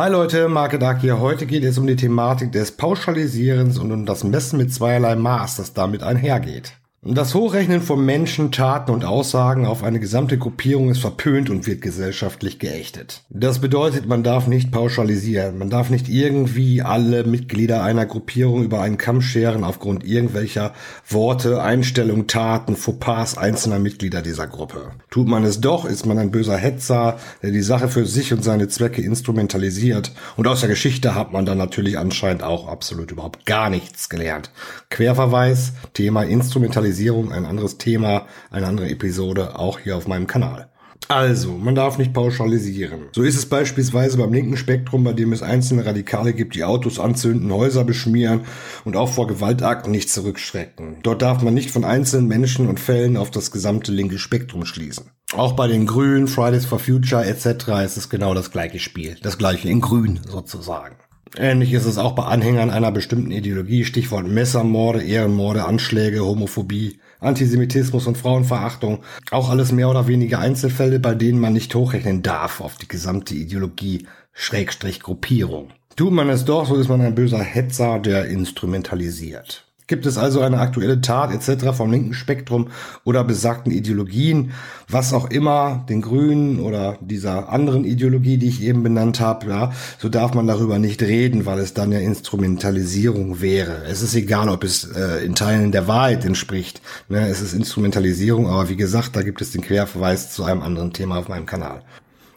Hi Leute, Marke Dark hier. Heute geht es um die Thematik des Pauschalisierens und um das Messen mit zweierlei Maß, das damit einhergeht. Das Hochrechnen von Menschen, Taten und Aussagen auf eine gesamte Gruppierung ist verpönt und wird gesellschaftlich geächtet. Das bedeutet, man darf nicht pauschalisieren. Man darf nicht irgendwie alle Mitglieder einer Gruppierung über einen Kamm scheren aufgrund irgendwelcher Worte, Einstellungen, Taten, Fauxpas einzelner Mitglieder dieser Gruppe. Tut man es doch, ist man ein böser Hetzer, der die Sache für sich und seine Zwecke instrumentalisiert. Und aus der Geschichte hat man dann natürlich anscheinend auch absolut überhaupt gar nichts gelernt. Querverweis, Thema Instrumentalisierung Digitalisierung ein anderes Thema, eine andere Episode, auch hier auf meinem Kanal. Also, man darf nicht pauschalisieren. So ist es beispielsweise beim linken Spektrum, bei dem es einzelne Radikale gibt, die Autos anzünden, Häuser beschmieren und auch vor Gewaltakten nicht zurückschrecken. Dort darf man nicht von einzelnen Menschen und Fällen auf das gesamte linke Spektrum schließen. Auch bei den Grünen, Fridays for Future etc. ist es genau das gleiche Spiel. Das gleiche in Grün sozusagen. Ähnlich ist es auch bei Anhängern einer bestimmten Ideologie, Stichwort Messermorde, Ehrenmorde, Anschläge, Homophobie, Antisemitismus und Frauenverachtung. Auch alles mehr oder weniger Einzelfälle, bei denen man nicht hochrechnen darf auf die gesamte Ideologie, Schrägstrich Gruppierung. Tut man es doch, so ist man ein böser Hetzer, der instrumentalisiert. Gibt es also eine aktuelle Tat etc. vom linken Spektrum oder besagten Ideologien, was auch immer, den Grünen oder dieser anderen Ideologie, die ich eben benannt habe, ja, so darf man darüber nicht reden, weil es dann ja Instrumentalisierung wäre. Es ist egal, ob es äh, in Teilen der Wahrheit entspricht. Ne? Es ist Instrumentalisierung, aber wie gesagt, da gibt es den Querverweis zu einem anderen Thema auf meinem Kanal.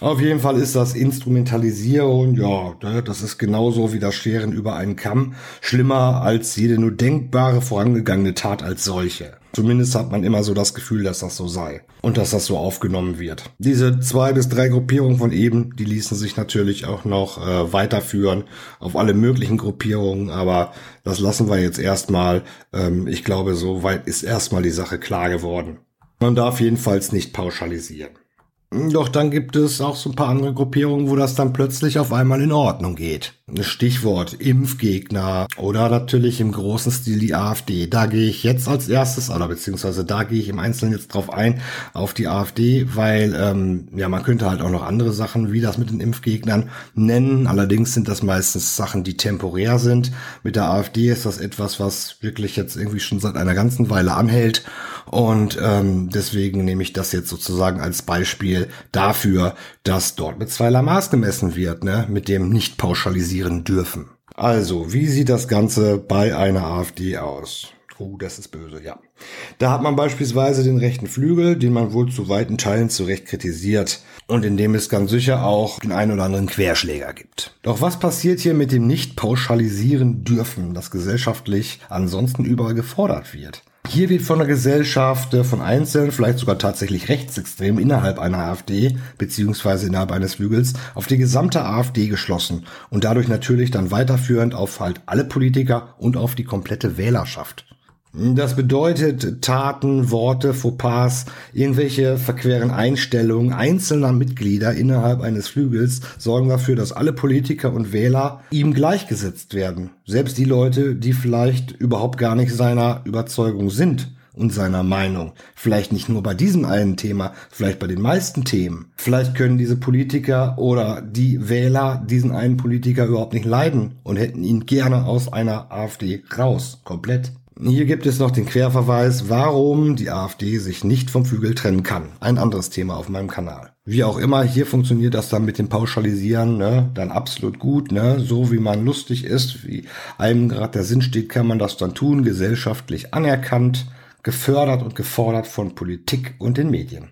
Auf jeden Fall ist das Instrumentalisieren, ja, das ist genauso wie das Scheren über einen Kamm, schlimmer als jede nur denkbare vorangegangene Tat als solche. Zumindest hat man immer so das Gefühl, dass das so sei und dass das so aufgenommen wird. Diese zwei bis drei Gruppierungen von eben, die ließen sich natürlich auch noch äh, weiterführen auf alle möglichen Gruppierungen, aber das lassen wir jetzt erstmal. Ähm, ich glaube, so weit ist erstmal die Sache klar geworden. Man darf jedenfalls nicht pauschalisieren. Doch dann gibt es auch so ein paar andere Gruppierungen, wo das dann plötzlich auf einmal in Ordnung geht. Stichwort Impfgegner oder natürlich im großen Stil die AfD. Da gehe ich jetzt als erstes, oder beziehungsweise da gehe ich im Einzelnen jetzt drauf ein, auf die AfD, weil ähm, ja man könnte halt auch noch andere Sachen wie das mit den Impfgegnern nennen. Allerdings sind das meistens Sachen, die temporär sind. Mit der AfD ist das etwas, was wirklich jetzt irgendwie schon seit einer ganzen Weile anhält. Und ähm, deswegen nehme ich das jetzt sozusagen als Beispiel dafür, dass dort mit zweierlei Maß gemessen wird, ne? mit dem nicht pauschalisieren dürfen. Also, wie sieht das Ganze bei einer AfD aus? Oh, das ist böse, ja. Da hat man beispielsweise den rechten Flügel, den man wohl zu weiten Teilen zu Recht kritisiert und in dem es ganz sicher auch den einen oder anderen Querschläger gibt. Doch was passiert hier mit dem nicht pauschalisieren dürfen, das gesellschaftlich ansonsten überall gefordert wird? Hier wird von der Gesellschaft, äh, von Einzelnen, vielleicht sogar tatsächlich rechtsextrem innerhalb einer AfD beziehungsweise innerhalb eines Flügels auf die gesamte AfD geschlossen und dadurch natürlich dann weiterführend auf halt alle Politiker und auf die komplette Wählerschaft. Das bedeutet Taten, Worte, Fauxpas, irgendwelche verqueren Einstellungen einzelner Mitglieder innerhalb eines Flügels sorgen dafür, dass alle Politiker und Wähler ihm gleichgesetzt werden. Selbst die Leute, die vielleicht überhaupt gar nicht seiner Überzeugung sind und seiner Meinung. Vielleicht nicht nur bei diesem einen Thema, vielleicht bei den meisten Themen. Vielleicht können diese Politiker oder die Wähler diesen einen Politiker überhaupt nicht leiden und hätten ihn gerne aus einer AfD raus, komplett. Hier gibt es noch den Querverweis, warum die AfD sich nicht vom Flügel trennen kann. Ein anderes Thema auf meinem Kanal. Wie auch immer, hier funktioniert das dann mit dem Pauschalisieren ne, dann absolut gut. Ne? So wie man lustig ist, wie einem gerade der Sinn steht, kann man das dann tun, gesellschaftlich anerkannt, gefördert und gefordert von Politik und den Medien.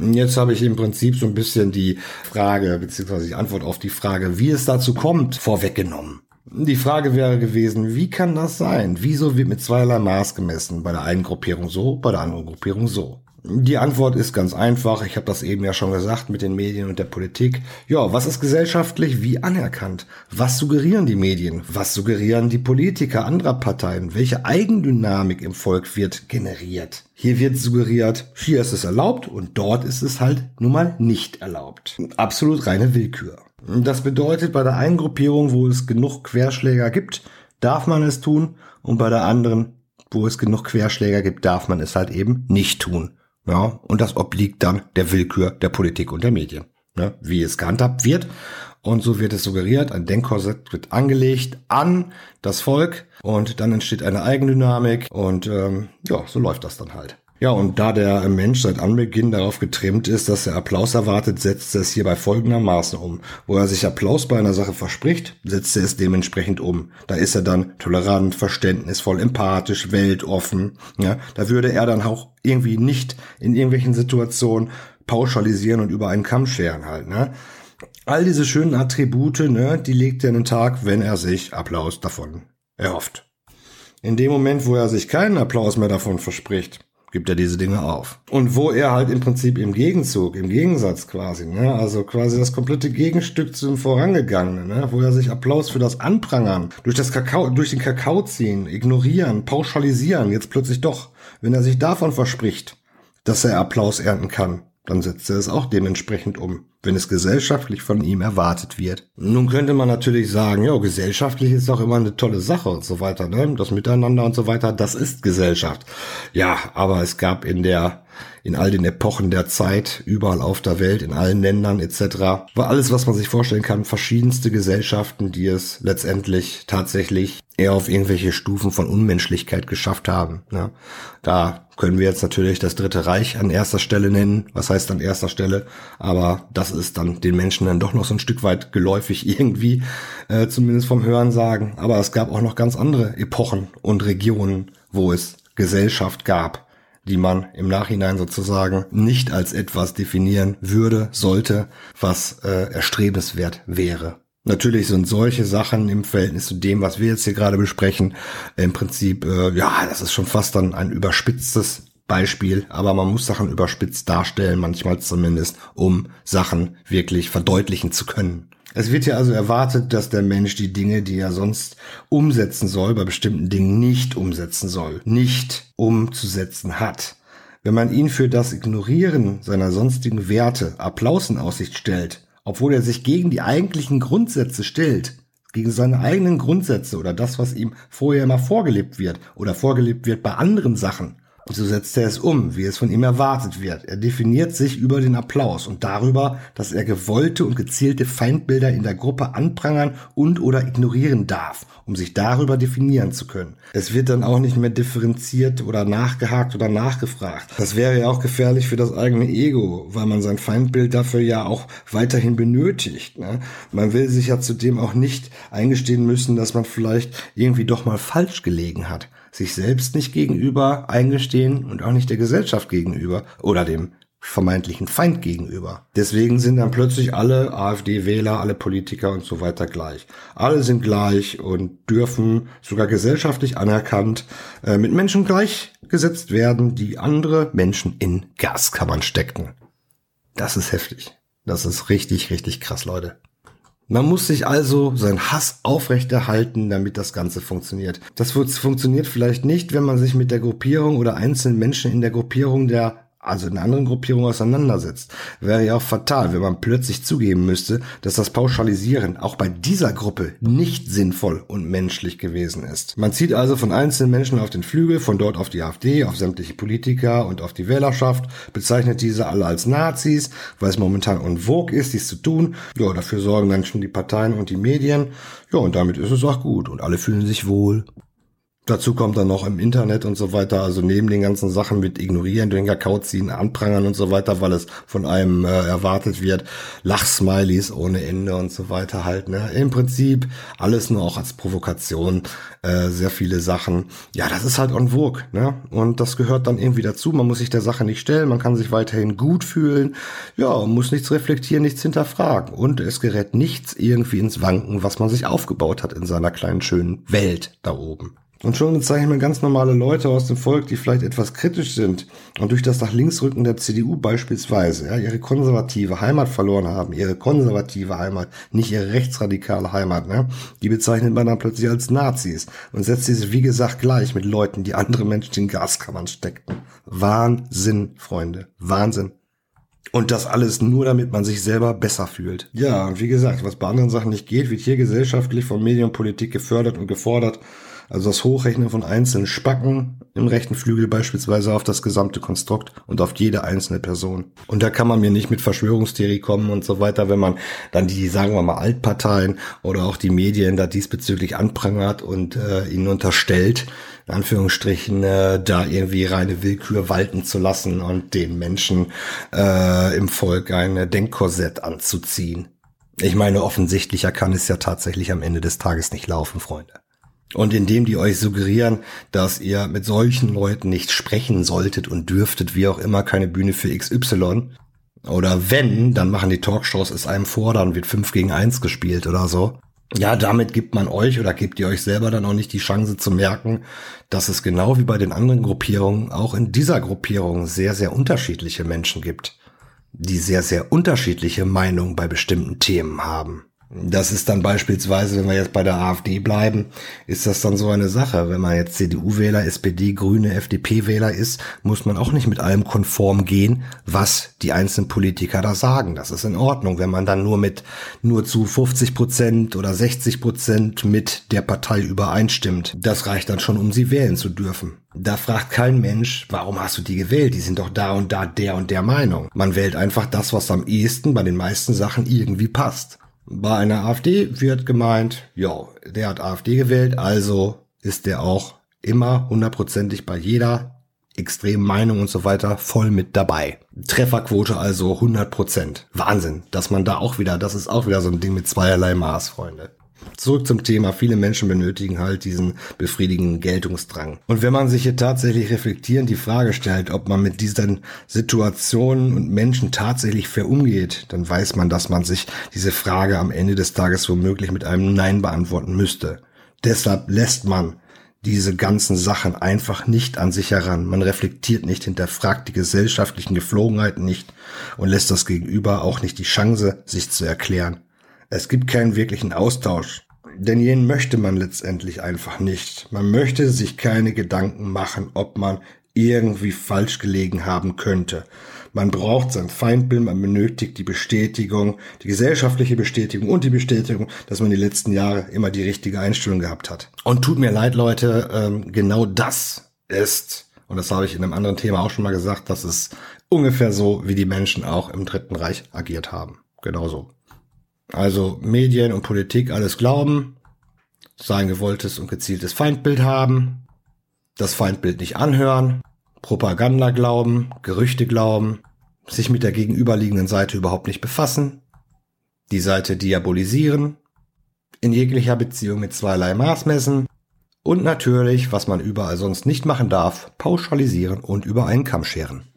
Jetzt habe ich im Prinzip so ein bisschen die Frage, beziehungsweise die Antwort auf die Frage, wie es dazu kommt, vorweggenommen. Die Frage wäre gewesen, wie kann das sein? Wieso wird mit zweierlei Maß gemessen? Bei der einen Gruppierung so, bei der anderen Gruppierung so. Die Antwort ist ganz einfach. Ich habe das eben ja schon gesagt mit den Medien und der Politik. Ja, was ist gesellschaftlich wie anerkannt? Was suggerieren die Medien? Was suggerieren die Politiker anderer Parteien? Welche Eigendynamik im Volk wird generiert? Hier wird suggeriert, hier ist es erlaubt und dort ist es halt nun mal nicht erlaubt. Absolut reine Willkür. Das bedeutet, bei der einen Gruppierung, wo es genug Querschläger gibt, darf man es tun und bei der anderen, wo es genug Querschläger gibt, darf man es halt eben nicht tun. Ja, und das obliegt dann der Willkür der Politik und der Medien. Ne, wie es gehandhabt wird Und so wird es suggeriert, ein Denkkorsett wird angelegt an das Volk und dann entsteht eine Eigendynamik und ähm, ja, so läuft das dann halt. Ja, und da der Mensch seit Anbeginn darauf getrimmt ist, dass er Applaus erwartet, setzt er es hierbei folgendermaßen um. Wo er sich Applaus bei einer Sache verspricht, setzt er es dementsprechend um. Da ist er dann tolerant, verständnisvoll, empathisch, weltoffen. Ja, da würde er dann auch irgendwie nicht in irgendwelchen Situationen pauschalisieren und über einen Kamm scheren halt. Ne? All diese schönen Attribute, ne, die legt er in den Tag, wenn er sich Applaus davon erhofft. In dem Moment, wo er sich keinen Applaus mehr davon verspricht, gibt er diese Dinge auf. Und wo er halt im Prinzip im Gegenzug, im Gegensatz quasi, ne, also quasi das komplette Gegenstück zum Vorangegangenen, ne, wo er sich Applaus für das Anprangern, durch das Kakao, durch den Kakao ziehen, ignorieren, pauschalisieren, jetzt plötzlich doch, wenn er sich davon verspricht, dass er Applaus ernten kann, dann setzt er es auch dementsprechend um, wenn es gesellschaftlich von ihm erwartet wird. Nun könnte man natürlich sagen, ja, gesellschaftlich ist doch immer eine tolle Sache und so weiter, ne? Das Miteinander und so weiter, das ist Gesellschaft. Ja, aber es gab in der in all den Epochen der Zeit, überall auf der Welt, in allen Ländern etc. War alles, was man sich vorstellen kann, verschiedenste Gesellschaften, die es letztendlich tatsächlich eher auf irgendwelche Stufen von Unmenschlichkeit geschafft haben. Ne? Da können wir jetzt natürlich das Dritte Reich an erster Stelle nennen. Was heißt an erster Stelle? Aber das ist dann den Menschen dann doch noch so ein Stück weit geläufig irgendwie, äh, zumindest vom Hören sagen. Aber es gab auch noch ganz andere Epochen und Regionen, wo es Gesellschaft gab die man im Nachhinein sozusagen nicht als etwas definieren würde, sollte, was äh, erstrebenswert wäre. Natürlich sind solche Sachen im Verhältnis zu dem, was wir jetzt hier gerade besprechen, im Prinzip, äh, ja, das ist schon fast dann ein überspitztes Beispiel, aber man muss Sachen überspitzt darstellen, manchmal zumindest, um Sachen wirklich verdeutlichen zu können. Es wird ja also erwartet, dass der Mensch die Dinge, die er sonst umsetzen soll, bei bestimmten Dingen nicht umsetzen soll, nicht umzusetzen hat. Wenn man ihn für das Ignorieren seiner sonstigen Werte Applaus in Aussicht stellt, obwohl er sich gegen die eigentlichen Grundsätze stellt, gegen seine eigenen Grundsätze oder das, was ihm vorher immer vorgelebt wird oder vorgelebt wird bei anderen Sachen, so setzt er es um, wie es von ihm erwartet wird. Er definiert sich über den Applaus und darüber, dass er gewollte und gezielte Feindbilder in der Gruppe anprangern und oder ignorieren darf, um sich darüber definieren zu können. Es wird dann auch nicht mehr differenziert oder nachgehakt oder nachgefragt. Das wäre ja auch gefährlich für das eigene Ego, weil man sein Feindbild dafür ja auch weiterhin benötigt. Ne? Man will sich ja zudem auch nicht eingestehen müssen, dass man vielleicht irgendwie doch mal falsch gelegen hat sich selbst nicht gegenüber eingestehen und auch nicht der Gesellschaft gegenüber oder dem vermeintlichen Feind gegenüber. Deswegen sind dann plötzlich alle AfD-Wähler, alle Politiker und so weiter gleich. Alle sind gleich und dürfen sogar gesellschaftlich anerkannt äh, mit Menschen gleichgesetzt werden, die andere Menschen in Gaskammern steckten. Das ist heftig. Das ist richtig, richtig krass, Leute. Man muss sich also seinen Hass aufrechterhalten, damit das Ganze funktioniert. Das funktioniert vielleicht nicht, wenn man sich mit der Gruppierung oder einzelnen Menschen in der Gruppierung der also in anderen Gruppierung auseinandersetzt. Wäre ja auch fatal, wenn man plötzlich zugeben müsste, dass das Pauschalisieren auch bei dieser Gruppe nicht sinnvoll und menschlich gewesen ist. Man zieht also von einzelnen Menschen auf den Flügel, von dort auf die AfD, auf sämtliche Politiker und auf die Wählerschaft, bezeichnet diese alle als Nazis, weil es momentan unvogue ist, dies zu tun. Ja, dafür sorgen dann schon die Parteien und die Medien. Ja, und damit ist es auch gut und alle fühlen sich wohl. Dazu kommt dann noch im Internet und so weiter, also neben den ganzen Sachen mit ignorieren, den Kakao ziehen, anprangern und so weiter, weil es von einem äh, erwartet wird, Lachsmilies ohne Ende und so weiter halt, ne? Im Prinzip alles nur auch als Provokation, äh, sehr viele Sachen. Ja, das ist halt en vogue, ne? Und das gehört dann irgendwie dazu. Man muss sich der Sache nicht stellen, man kann sich weiterhin gut fühlen, ja, muss nichts reflektieren, nichts hinterfragen. Und es gerät nichts irgendwie ins Wanken, was man sich aufgebaut hat in seiner kleinen schönen Welt da oben. Und schon bezeichnen wir ganz normale Leute aus dem Volk, die vielleicht etwas kritisch sind und durch das nach links rücken der CDU beispielsweise ja, ihre konservative Heimat verloren haben, ihre konservative Heimat, nicht ihre rechtsradikale Heimat, ne? die bezeichnet man dann plötzlich als Nazis und setzt diese, wie gesagt, gleich mit Leuten, die andere Menschen in Gaskammern steckten. Wahnsinn, Freunde, Wahnsinn. Und das alles nur, damit man sich selber besser fühlt. Ja, wie gesagt, was bei anderen Sachen nicht geht, wird hier gesellschaftlich von Medien und Politik gefördert und gefordert. Also das Hochrechnen von einzelnen Spacken im rechten Flügel beispielsweise auf das gesamte Konstrukt und auf jede einzelne Person. Und da kann man mir nicht mit Verschwörungstheorie kommen und so weiter, wenn man dann die, sagen wir mal, Altparteien oder auch die Medien da diesbezüglich anprangert und äh, ihnen unterstellt, in Anführungsstrichen, äh, da irgendwie reine Willkür walten zu lassen und den Menschen äh, im Volk ein Denkkorsett anzuziehen. Ich meine, offensichtlicher kann es ja tatsächlich am Ende des Tages nicht laufen, Freunde. Und indem die euch suggerieren, dass ihr mit solchen Leuten nicht sprechen solltet und dürftet, wie auch immer, keine Bühne für XY. Oder wenn, dann machen die Talkshows es einem vor, dann wird 5 gegen 1 gespielt oder so. Ja, damit gibt man euch oder gebt ihr euch selber dann auch nicht die Chance zu merken, dass es genau wie bei den anderen Gruppierungen auch in dieser Gruppierung sehr, sehr unterschiedliche Menschen gibt, die sehr, sehr unterschiedliche Meinungen bei bestimmten Themen haben. Das ist dann beispielsweise, wenn wir jetzt bei der AfD bleiben, ist das dann so eine Sache. Wenn man jetzt CDU-Wähler, SPD, Grüne, FDP-Wähler ist, muss man auch nicht mit allem konform gehen, was die einzelnen Politiker da sagen. Das ist in Ordnung, wenn man dann nur mit, nur zu 50 Prozent oder 60 Prozent mit der Partei übereinstimmt. Das reicht dann schon, um sie wählen zu dürfen. Da fragt kein Mensch, warum hast du die gewählt? Die sind doch da und da der und der Meinung. Man wählt einfach das, was am ehesten bei den meisten Sachen irgendwie passt. Bei einer AfD wird gemeint, ja, der hat AfD gewählt, also ist der auch immer hundertprozentig bei jeder extremen Meinung und so weiter voll mit dabei. Trefferquote also 100 Prozent. Wahnsinn, dass man da auch wieder, das ist auch wieder so ein Ding mit zweierlei Maß, Freunde. Zurück zum Thema. Viele Menschen benötigen halt diesen befriedigenden Geltungsdrang. Und wenn man sich hier tatsächlich reflektierend die Frage stellt, ob man mit diesen Situationen und Menschen tatsächlich fair umgeht, dann weiß man, dass man sich diese Frage am Ende des Tages womöglich mit einem Nein beantworten müsste. Deshalb lässt man diese ganzen Sachen einfach nicht an sich heran. Man reflektiert nicht, hinterfragt die gesellschaftlichen Geflogenheiten nicht und lässt das Gegenüber auch nicht die Chance, sich zu erklären. Es gibt keinen wirklichen Austausch. Denn jenen möchte man letztendlich einfach nicht. Man möchte sich keine Gedanken machen, ob man irgendwie falsch gelegen haben könnte. Man braucht sein Feindbild, man benötigt die Bestätigung, die gesellschaftliche Bestätigung und die Bestätigung, dass man die letzten Jahre immer die richtige Einstellung gehabt hat. Und tut mir leid, Leute, ähm, genau das ist, und das habe ich in einem anderen Thema auch schon mal gesagt, das ist ungefähr so, wie die Menschen auch im Dritten Reich agiert haben. Genauso. Also Medien und Politik alles glauben, sein gewolltes und gezieltes Feindbild haben, das Feindbild nicht anhören, Propaganda glauben, Gerüchte glauben, sich mit der gegenüberliegenden Seite überhaupt nicht befassen, die Seite diabolisieren, in jeglicher Beziehung mit zweierlei Maß messen und natürlich, was man überall sonst nicht machen darf, pauschalisieren und über einen Kamm scheren.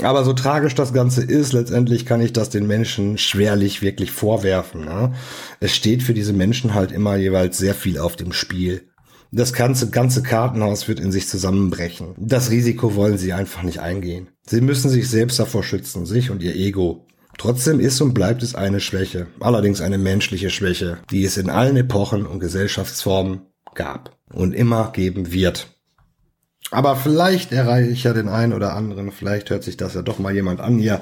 Aber so tragisch das Ganze ist, letztendlich kann ich das den Menschen schwerlich wirklich vorwerfen. Ne? Es steht für diese Menschen halt immer jeweils sehr viel auf dem Spiel. Das ganze, ganze Kartenhaus wird in sich zusammenbrechen. Das Risiko wollen sie einfach nicht eingehen. Sie müssen sich selbst davor schützen, sich und ihr Ego. Trotzdem ist und bleibt es eine Schwäche, allerdings eine menschliche Schwäche, die es in allen Epochen und Gesellschaftsformen gab und immer geben wird. Aber vielleicht erreiche ich ja den einen oder anderen, vielleicht hört sich das ja doch mal jemand an hier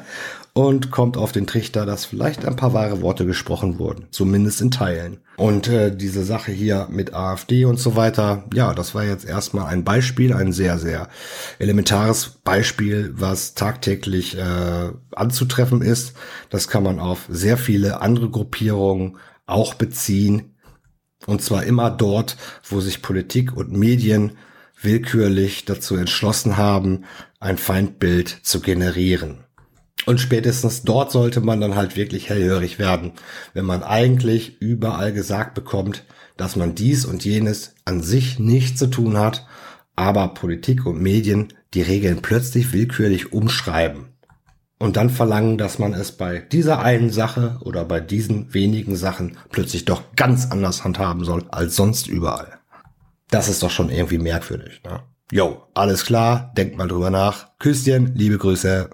und kommt auf den Trichter, dass vielleicht ein paar wahre Worte gesprochen wurden, zumindest in Teilen. Und äh, diese Sache hier mit AfD und so weiter, ja, das war jetzt erstmal ein Beispiel, ein sehr, sehr elementares Beispiel, was tagtäglich äh, anzutreffen ist. Das kann man auf sehr viele andere Gruppierungen auch beziehen. Und zwar immer dort, wo sich Politik und Medien willkürlich dazu entschlossen haben, ein Feindbild zu generieren. Und spätestens dort sollte man dann halt wirklich hellhörig werden, wenn man eigentlich überall gesagt bekommt, dass man dies und jenes an sich nicht zu tun hat, aber Politik und Medien die Regeln plötzlich willkürlich umschreiben und dann verlangen, dass man es bei dieser einen Sache oder bei diesen wenigen Sachen plötzlich doch ganz anders handhaben soll als sonst überall. Das ist doch schon irgendwie merkwürdig. Ne? Jo, alles klar, denkt mal drüber nach. Küsschen, liebe Grüße.